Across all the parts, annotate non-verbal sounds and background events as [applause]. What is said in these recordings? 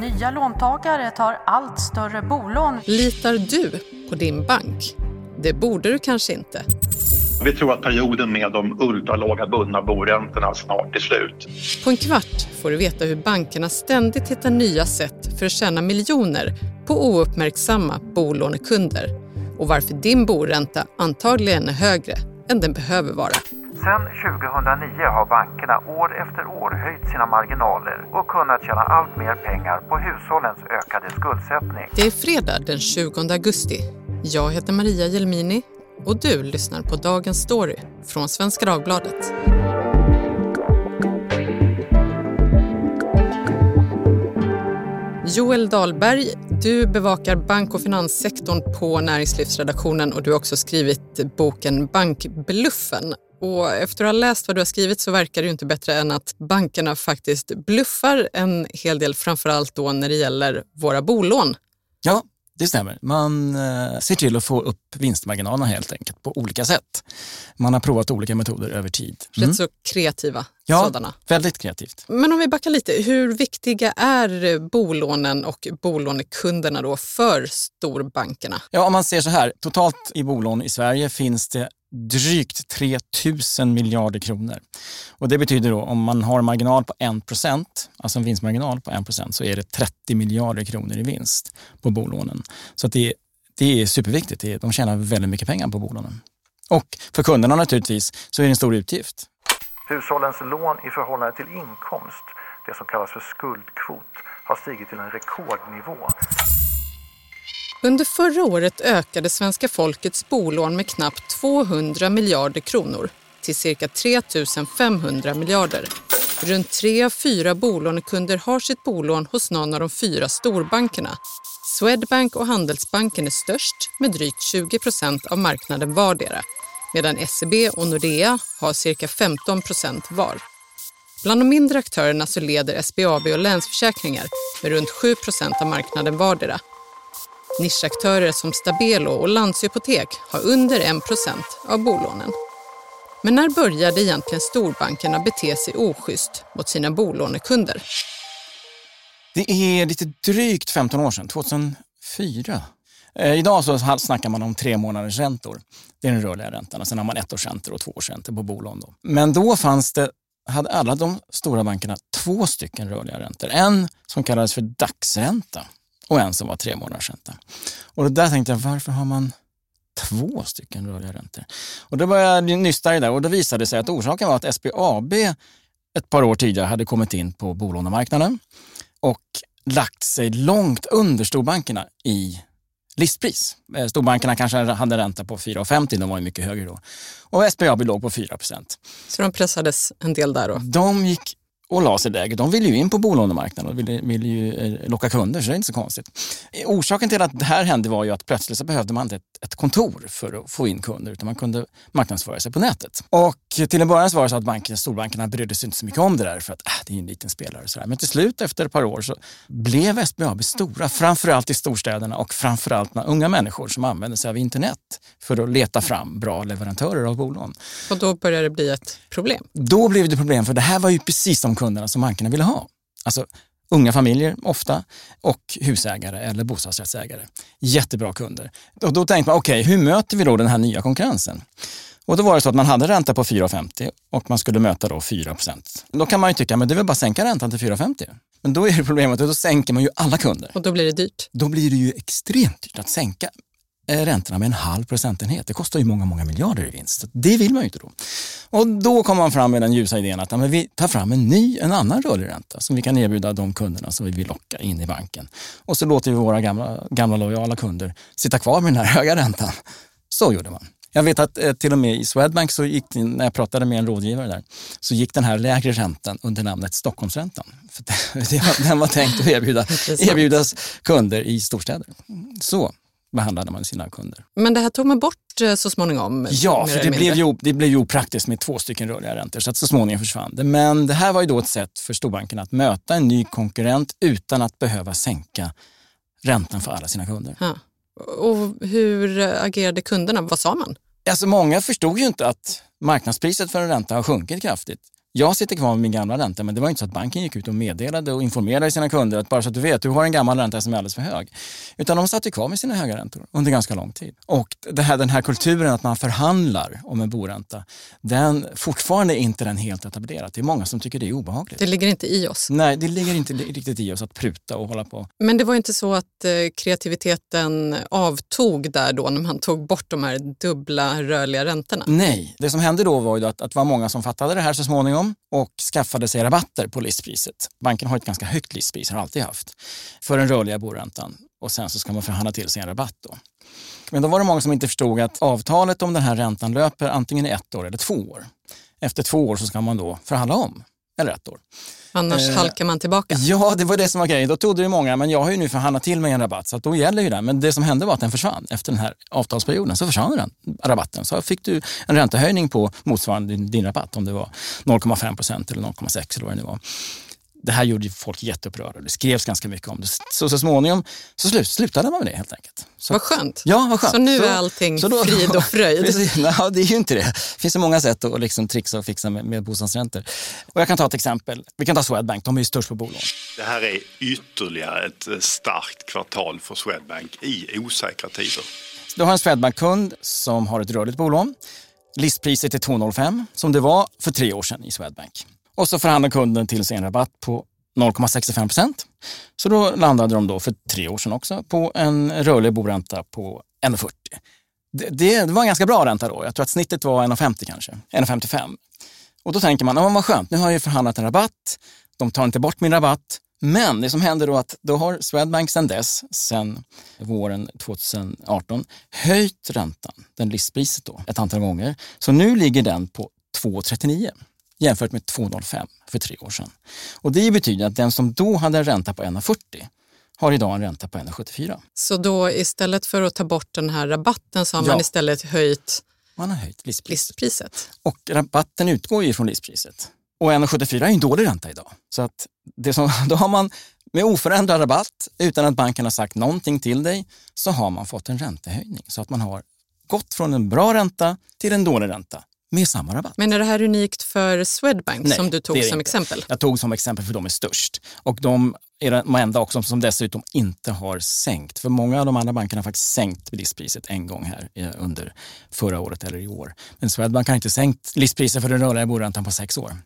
Nya låntagare tar allt större bolån. Litar du på din bank? Det borde du kanske inte. Vi tror att perioden med de ultralåga bundna boräntorna snart är slut. På en kvart får du veta hur bankerna ständigt hittar nya sätt för att tjäna miljoner på ouppmärksamma bolånekunder och varför din boränta antagligen är högre än den behöver vara. Sedan 2009 har bankerna år efter år höjt sina marginaler och kunnat tjäna allt mer pengar på hushållens ökade skuldsättning. Det är fredag den 20 augusti. Jag heter Maria Jelmini och du lyssnar på Dagens Story från Svenska Dagbladet. Joel Dahlberg, du bevakar bank och finanssektorn på näringslivsredaktionen och du har också skrivit boken Bankbluffen. Och efter att ha läst vad du har skrivit så verkar det ju inte bättre än att bankerna faktiskt bluffar en hel del, framförallt då när det gäller våra bolån. Ja, det stämmer. Man eh, ser till att få upp vinstmarginalerna helt enkelt på olika sätt. Man har provat olika metoder över tid. Mm. Rätt så kreativa ja, sådana. väldigt kreativt. Men om vi backar lite, hur viktiga är bolånen och bolånekunderna då för storbankerna? Ja, om man ser så här, totalt i bolån i Sverige finns det drygt 3 000 miljarder kronor. Och det betyder då om man har en marginal på 1% alltså en vinstmarginal på 1% så är det 30 miljarder kronor i vinst på bolånen. Så det, det är superviktigt. De tjänar väldigt mycket pengar på bolånen. Och för kunderna naturligtvis så är det en stor utgift. Hushållens lån i förhållande till inkomst, det som kallas för skuldkvot, har stigit till en rekordnivå. Under förra året ökade svenska folkets bolån med knappt 200 miljarder kronor till cirka 3 500 miljarder. Runt tre av fyra bolånekunder har sitt bolån hos någon av de fyra storbankerna. Swedbank och Handelsbanken är störst med drygt 20 procent av marknaden vardera medan SEB och Nordea har cirka 15 procent var. Bland de mindre aktörerna så leder SBAB och Länsförsäkringar med runt 7 procent av marknaden vardera Nischaktörer som Stabelo och Landshypotek har under 1 av bolånen. Men när började egentligen storbankerna bete sig oschysst mot sina bolånekunder? Det är lite drygt 15 år sedan, 2004. Eh, idag så snackar man om tre månaders räntor. Det är den rörliga räntan. Och sen har man ett års räntor och två års räntor på bolån. Då. Men då fanns det, hade alla de stora bankerna två stycken rörliga räntor. En som kallades för dagsränta och en som var tre månaders ränta. Och där tänkte jag, varför har man två stycken rörliga räntor? Och då började jag nysta i det och då visade det sig att orsaken var att SBAB ett par år tidigare hade kommit in på bolånemarknaden och lagt sig långt under storbankerna i listpris. Eh, storbankerna kanske hade ränta på 4,50, de var ju mycket högre då. Och SBAB låg på 4% Så de pressades en del där då? De gick och la sig lägre. De ville ju in på bolånemarknaden och ville, ville ju eh, locka kunder, så det är inte så konstigt. Orsaken till att det här hände var ju att plötsligt så behövde man inte ett, ett kontor för att få in kunder, utan man kunde marknadsföra sig på nätet. Och till en början så var det så att banken, storbankerna brydde sig inte så mycket om det där för att äh, det är en liten spelare. Och så där. Men till slut efter ett par år så blev SBAB stora, framförallt i storstäderna och framförallt när unga människor som använder sig av internet för att leta fram bra leverantörer av bolån. Och då började det bli ett problem? Då blev det problem, för det här var ju precis de kunderna som bankerna ville ha. Alltså unga familjer ofta och husägare eller bostadsrättsägare. Jättebra kunder. Och då tänkte man, okej, okay, hur möter vi då den här nya konkurrensen? Och då var det så att man hade ränta på 4,50 och man skulle möta då 4% Då kan man ju tycka, men det är väl bara att sänka räntan till 4,50. Men då är det problemet att då sänker man ju alla kunder. Och då blir det dyrt. Då blir det ju extremt dyrt att sänka räntorna med en halv procentenhet. Det kostar ju många, många miljarder i vinst. Det vill man ju inte då. Och då kommer man fram med den ljusa idén att ja, vi tar fram en ny, en annan rörlig ränta som vi kan erbjuda de kunderna som vi vill locka in i banken. Och så låter vi våra gamla, gamla lojala kunder sitta kvar med den här [laughs] höga räntan. Så gjorde man. Jag vet att eh, till och med i Swedbank, så gick, när jag pratade med en rådgivare där, så gick den här lägre räntan under namnet Stockholmsräntan. För [laughs] den var tänkt att erbjuda, [laughs] erbjudas kunder i storstäder. Så behandlade man sina kunder. Men det här tog man bort eh, så småningom? Ja, för det blev, ju, det blev ju opraktiskt med två stycken rörliga räntor så att så småningom försvann det. Men det här var ju då ett sätt för storbankerna att möta en ny konkurrent utan att behöva sänka räntan för alla sina kunder. Ja. Och hur agerade kunderna? Vad sa man? Alltså många förstod ju inte att marknadspriset för en ränta har sjunkit kraftigt Jag sitter kvar med min gamla ränta, men det var inte så att banken gick ut och meddelade och informerade sina kunder att bara så att du vet, du har en gammal ränta som är alldeles för hög. Utan de satt ju kvar med sina höga räntor under ganska lång tid. Och det här, den här kulturen att man förhandlar om en boränta, den fortfarande är inte den helt etablerad. Det är många som tycker det är obehagligt. Det ligger inte i oss. Nej, det ligger inte riktigt i oss att pruta och hålla på. Men det var inte så att eh, kreativiteten avtog där då när man tog bort de här dubbla rörliga räntorna? Nej, det som hände då var ju att, att det var många som fattade det här så småningom och skaffade sig rabatter på listpriset. Banken har ett ganska högt listpris, har alltid haft, för den rörliga boräntan. Och sen så ska man förhandla till sig en rabatt då. Men då var det många som inte förstod att avtalet om den här räntan löper antingen i ett år eller två år. Efter två år så ska man då förhandla om, eller ett år. Annars Eh, halkar man tillbaka. Ja, det var det som var grejen. Då trodde det många, men jag har ju nu förhandlat till mig en rabatt så att då gäller ju den. Men det som hände var att den försvann. Efter den här avtalsperioden så försvann den rabatten. Så fick du en räntehöjning på motsvarande din, din rabatt om det var 0,5 procent eller 0,6 eller vad det nu var. Det här gjorde folk jätteupprörda. Det skrevs ganska mycket om det. Så, så småningom så slut, slutade man med det helt enkelt. Så, Vad skönt. Ja, vad skönt. Så nu är allting frid och [laughs] fröjd. Precis. Nej, det är ju inte det. Det finns så många sätt att liksom trixa och fixa med, med bostadsräntor. Och jag kan ta ett exempel. Vi kan ta Swedbank, de är ju störst på bolån. Det här är ytterligare ett eh, starkt kvartal för Swedbank i osäkra tider. Du har en Swedbank-kund som har ett rörligt bolån. Listpriset är 2,05 som det var för tre år sedan i Swedbank. Och så förhandlar kunden till sig en rabatt på 0,65 procent. Så då landade de då för tre år sedan också på en rörlig boränta på 1,40. Det, det, var en ganska bra ränta då. Jag tror att snittet var 1,50 kanske, 1,55. Och då tänker man, ja, vad skönt, nu har jag ju förhandlat en rabatt. De tar inte bort min rabatt. Men det som händer då att då har Swedbank sedan dess, sedan våren 2018, höjt räntan, den listpriset då, ett antal gånger. Så nu ligger den på 2,39 jämfört med 2,05 för tre år sedan. Och det betyder att den som då hade en ränta på 1,40 har idag en ränta på 1,74. Så då istället för att ta bort den här rabatten så har Ja. man istället höjt Man har höjt listpriset. listpriset? Och rabatten utgår ju från listpriset. Och 1,74 är ju en dålig ränta idag. Så att det som, [laughs] då har man med oförändrad rabatt, utan att banken har sagt någonting till dig, så har man fått en räntehöjning. Så att man har gått från en bra ränta till en dålig ränta med samma rabatt. Men är det här unikt för Swedbank Nej, som du tog som inte. exempel? Jag tog som exempel för de är störst. Och de är de enda också som dessutom inte har sänkt. För många av de andra bankerna har faktiskt sänkt listpriset en gång här eh, under förra året eller i år. Men Swedbank har inte sänkt listpriset för den rörliga boräntan på sex år.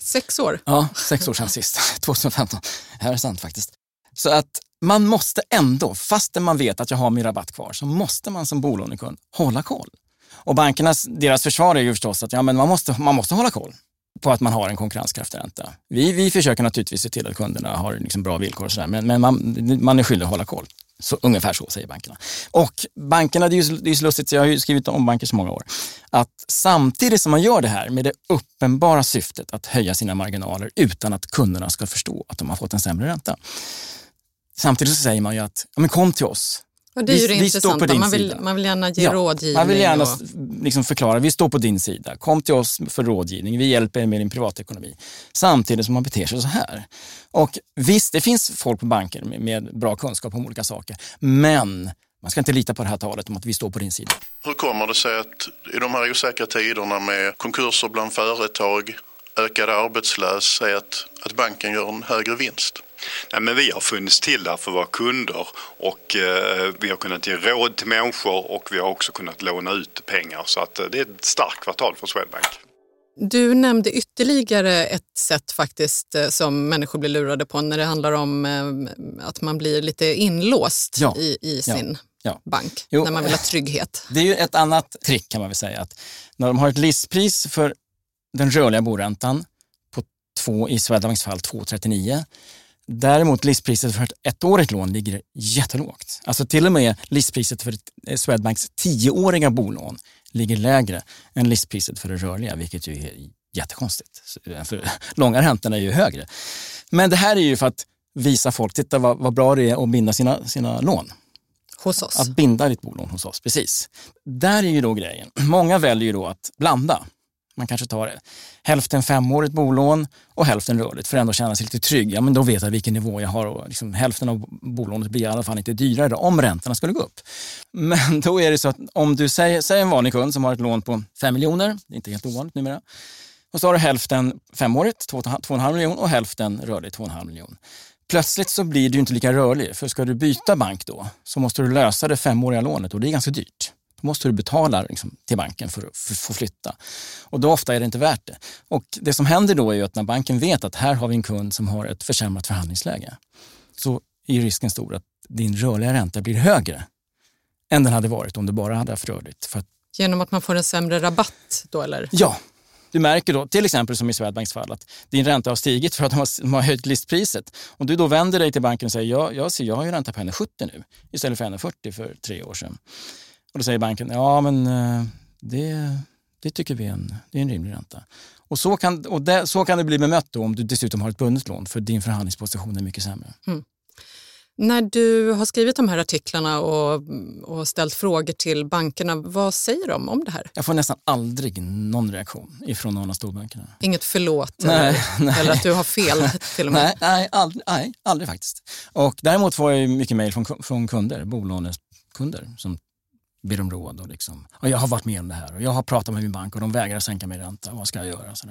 Sex år? Ja, sex år sedan [laughs] sist, [laughs] 2015. Det här är sant faktiskt. Så att man måste ändå, fastän man vet att jag har min rabatt kvar, så måste man som bolånekund hålla koll. Och bankernas, deras försvar är ju förstås att ja, men man, måste, man måste hålla koll på att man har en konkurrenskraftig ränta. Vi, vi försöker naturligtvis se till att kunderna har liksom bra villkor och sådär, men, men man, man är skyldig att hålla koll. Så, ungefär så säger bankerna. Och bankerna, det är ju det är så lustigt, jag har ju skrivit om banker så många år, att samtidigt som man gör det här med det uppenbara syftet att höja sina marginaler utan att kunderna ska förstå att de har fått en sämre ränta. Samtidigt så säger man ju att, ja, men kom till oss. Och det är ju Vi- det vi står på intressanta. din Man vill, sida. man vill gärna ge Ja, rådgivning. Man vill gärna och, liksom förklara, vi står på din sida. Kom till oss för rådgivning, vi hjälper er med din privatekonomi. Samtidigt som man beter sig så här. Och visst, det finns folk på banker med, med bra kunskap om olika saker. Men man ska inte lita på det här talet om att vi står på din sida. Hur kommer det sig att i de här osäkra tiderna med konkurser bland företag, ökad arbetslöshet, att banken gör en högre vinst? Nej, men vi har funnits till där för våra kunder och eh, vi har kunnat ge råd till människor och vi har också kunnat låna ut pengar. Så att, eh, det är ett starkt kvartal för Swedbank. Du nämnde ytterligare ett sätt faktiskt eh, som människor blir lurade på när det handlar om eh, att man blir lite inlåst Ja, i, i ja, sin ja. bank Jo. när man vill ha trygghet. Det är ju ett annat trick kan man väl säga. Att när de har ett listpris för den rörliga boräntan på två, i Swedbanks fall 2,39. Däremot listpriset för ett ettårigt lån ligger jättelågt. Alltså till och med listpriset för eh, Swedbanks tioåriga bolån ligger lägre än listpriset för det rörliga, vilket ju är jättekonstigt. Eh, För [laughs] långa räntorna är ju högre. Men det här är ju för att visa folk, titta vad, vad bra det är att binda sina, sina lån. Hos oss. Att binda ditt bolån hos oss, precis. Där är ju då grejen. Många väljer ju då att blanda. Man kanske tar hälften femårigt bolån och hälften rörligt för att ändå känna sig lite trygg. Ja, men då vet jag vilken nivå jag har och liksom hälften av bolånet blir i alla fall inte dyrare om räntorna skulle gå upp. Men då är det så att om du säger, säger en vanlig kund som har ett lån på 5 miljoner, det är inte helt ovanligt numera, Och så har du hälften femårigt, 2,5 miljon och hälften rörligt, 2,5 miljon. Plötsligt så blir du inte lika rörlig, för ska du byta bank då så måste du lösa det femåriga lånet och det är ganska dyrt. Då måste du betala liksom, till banken för att få flytta. Och då ofta är det inte värt det. Och det som händer då är att när banken vet att här har vi en kund som har ett försämrat förhandlingsläge så är risken stor att din rörliga ränta blir högre än den hade varit om du bara hade haft rörligt. För att... Genom att man får en sämre rabatt då eller? Ja, du märker då, till exempel som i Swedbanks fall, att din ränta har stigit för att de har, de har höjt listpriset. Och du då vänder dig till banken och säger, ja, jag, ser, jag har ju ränta på 1,70 nu istället för 1,40 för tre år sedan. Och då säger banken, ja men eh, det, det tycker vi är en, det är en rimlig ränta. Och, så kan, och det, så kan det bli bemött då om du dessutom har ett bundet lån för din förhandlingsposition är mycket sämre. Mm. När du har skrivit de här artiklarna och, och, ställt frågor till bankerna, vad säger de om det här? Jag får nästan aldrig någon reaktion ifrån någon av storbankerna. Inget förlåt nej, eller, [laughs] nej. eller att du har fel [laughs] till och med? Nej, nej, aldrig, nej, aldrig faktiskt. Och däremot får jag mycket mejl från, från kunder, bolånekunder som ber om råd. Och liksom, och jag har varit med om det här och jag har pratat med min bank och de vägrar sänka min ränta. Vad ska jag göra? Så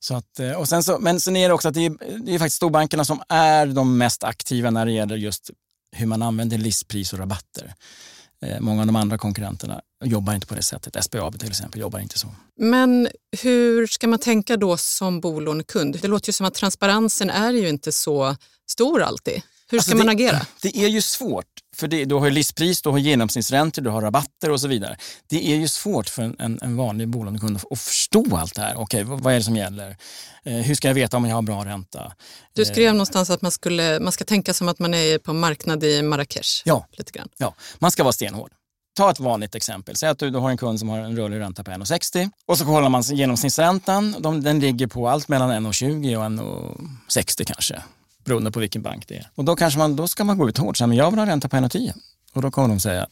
så att, eh, och sen så, men sen är det också att det är, det är faktiskt storbankerna som är de mest aktiva när det gäller just hur man använder listpris och rabatter. Eh, många av de andra konkurrenterna jobbar inte på det sättet. SBAB till exempel jobbar inte så. Men hur ska man tänka då som bolånekund? Det låter ju som att transparensen är ju inte så stor alltid. Hur ska alltså man agera? Det är ju svårt, för det, du har listpris, du har genomsnittsräntor, du har rabatter och så vidare. Det är ju svårt för en, en, en vanlig bolånekund att förstå allt det här. Okej, vad, vad är det som gäller? Eh, hur ska jag veta om jag har bra ränta? Du skrev eh, någonstans att man, skulle, man ska tänka som att man är på en marknad i Marrakesh. Ja, lite grann. ja, man ska vara stenhård. Ta ett vanligt exempel. Säg att du, du har en kund som har en rörlig ränta på 1,60 och så kollar man genomsnittsräntan. De, den ligger på allt mellan 1,20 och 1,60 kanske beroende på vilken bank det är. Och då, kanske man, då ska man gå ut hårt och säga, men jag vill ha ränta på 1,10. Och då kommer de säga,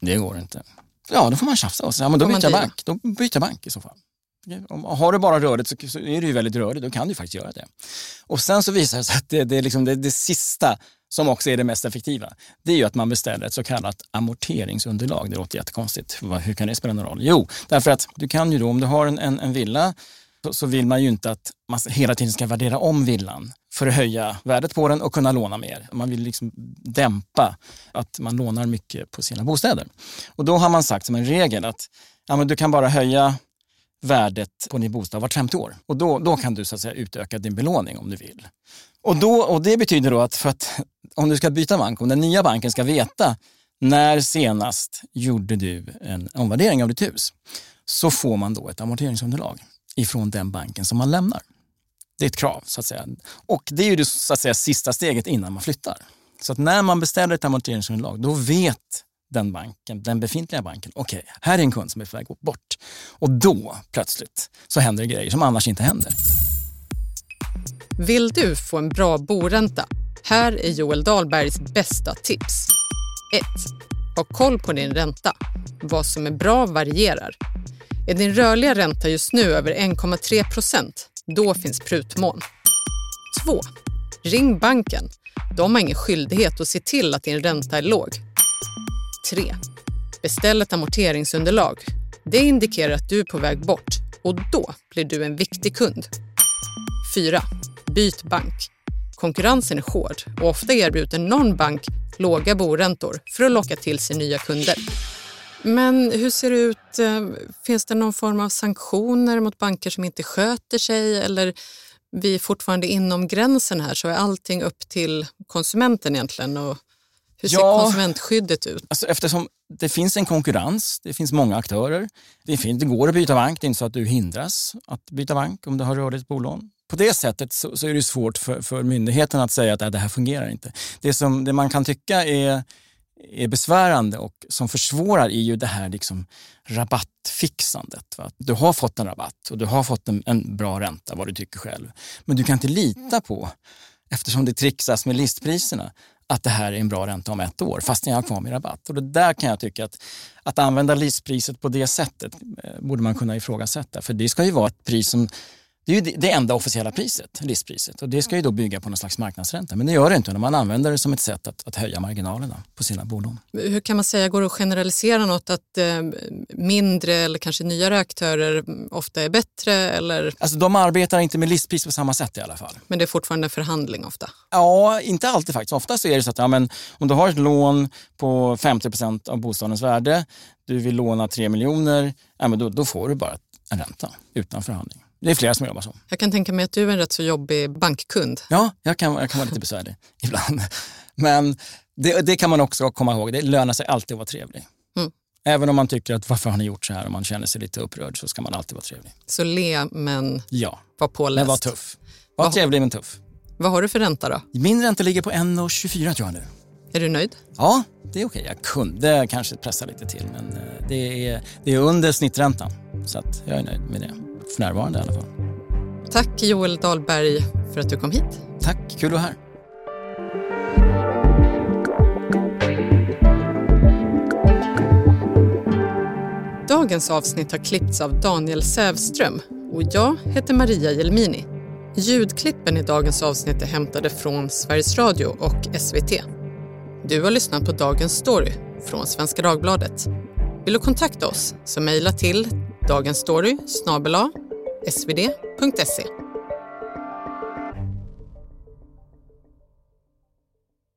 det går inte. Ja, då får man tjafsa och säga, ja, men då byter jag bank. Då byter jag bank i så fall. Har du bara rörligt så är du ju väldigt rörlig, då kan du faktiskt göra det. Och sen så visar det sig att det, det är liksom det, det sista som också är det mest effektiva, det är ju att man beställer ett så kallat amorteringsunderlag. Det låter jättekonstigt. Hur kan det spela någon roll? Jo, därför att du kan ju då, om du har en, en, en villa, så, så vill man ju inte att man hela tiden ska värdera om villan för att höja värdet på den och kunna låna mer. Man vill liksom dämpa att man lånar mycket på sina bostäder. Och då har man sagt som en regel att ja, men du kan bara höja värdet på din bostad vart femte år. Och då, då kan du så att säga utöka din belåning om du vill. Och, då, och det betyder då att, för att om du ska byta bank, om den nya banken ska veta när senast gjorde du en omvärdering av ditt hus, så får man då ett amorteringsunderlag ifrån den banken som man lämnar. Det är ett krav så att säga. Och det är ju det så att säga, sista steget innan man flyttar. Så att när man beställer ett amorteringsunderlag, då vet den banken, den befintliga banken, okej, okay, här är en kund som är på väg bort. Och då plötsligt så händer det grejer som annars inte händer. Vill du få en bra boränta? Här är Joel Dahlbergs bästa tips. 1. Ha koll på din ränta. Vad som är bra varierar. Är din rörliga ränta just nu över 1,3 procent då finns prutmån. 2. Ring banken. De har ingen skyldighet att se till att din ränta är låg. 3. Beställ ett amorteringsunderlag. Det indikerar att du är på väg bort och då blir du en viktig kund. 4. Byt bank. Konkurrensen är hård och ofta erbjuder någon bank låga boräntor för att locka till sig nya kunder. Men hur ser det ut? Eh, finns det någon form av sanktioner mot banker som inte sköter sig eller vi är fortfarande inom gränsen här så är allting upp till konsumenten egentligen? Och hur ser ja, konsumentskyddet ut? Alltså eftersom det finns en konkurrens, det finns många aktörer. Det, finns, det går att byta bank, det är inte så att du hindras att byta bank om du har rörligt bolån. På det sättet så, så, är det svårt för, för myndigheten att säga att det här fungerar inte. Det, som, det man kan tycka är är besvärande och som försvårar är ju det här liksom rabattfixandet. Va? Du har fått en rabatt och du har fått en, en, bra ränta vad du tycker själv. Men du kan inte lita på, eftersom det trixas med listpriserna, att det här är en bra ränta om ett år fast jag har kvar min rabatt. Och det där kan jag tycka att, att använda listpriset på det sättet eh, borde man kunna ifrågasätta. För det ska ju vara ett pris som det är ju det- enda officiella priset, listpriset. Och det ska ju då bygga på någon slags marknadsränta. Men det gör det inte när man använder det som ett sätt att, att höja marginalerna på sina bolån. Hur kan man säga, går det att generalisera något att eh, mindre eller kanske nyare aktörer ofta är bättre eller, Alltså de arbetar inte med listpris på samma sätt i alla fall. men det är fortfarande en förhandling ofta? Ja, inte alltid faktiskt. Ofta så är det så att ja, men, om du har ett lån på 50% av bostadens värde, du vill låna 3 miljoner, ja, men då, då får du bara en ränta utan förhandling. Det är flera som jobbar så. Jag kan tänka mig att du är en rätt så jobbig bankkund. Ja, jag kan, jag kan vara lite besvärlig [laughs] ibland. Men det, det kan man också komma ihåg. Det lönar sig alltid att vara trevlig. Mm. Även om man tycker att varför har ni gjort så här och man känner sig lite upprörd så ska man alltid vara trevlig. Så le men Ja, var påläst. men var tuff. Var Vad- trevlig men tuff. Vad har du för ränta då? Min ränta ligger på 1,24 tror jag nu. Är du nöjd? Ja, det är okej. Jag kunde kanske pressa lite till men eh, det är, det är under snitträntan. Så att jag är nöjd med det. För närvarande i alla fall. Tack Joel Dahlberg för att du kom hit. Tack, kul att vara här. Dagens avsnitt har klippts av Daniel Sävström och jag heter Maria Jelmini. Ljudklippen i dagens avsnitt är hämtade från Sveriges Radio och SVT. Du har lyssnat på Dagens Story från Svenska Dagbladet. Vill du kontakta oss så mejla till dagensstory svd.se.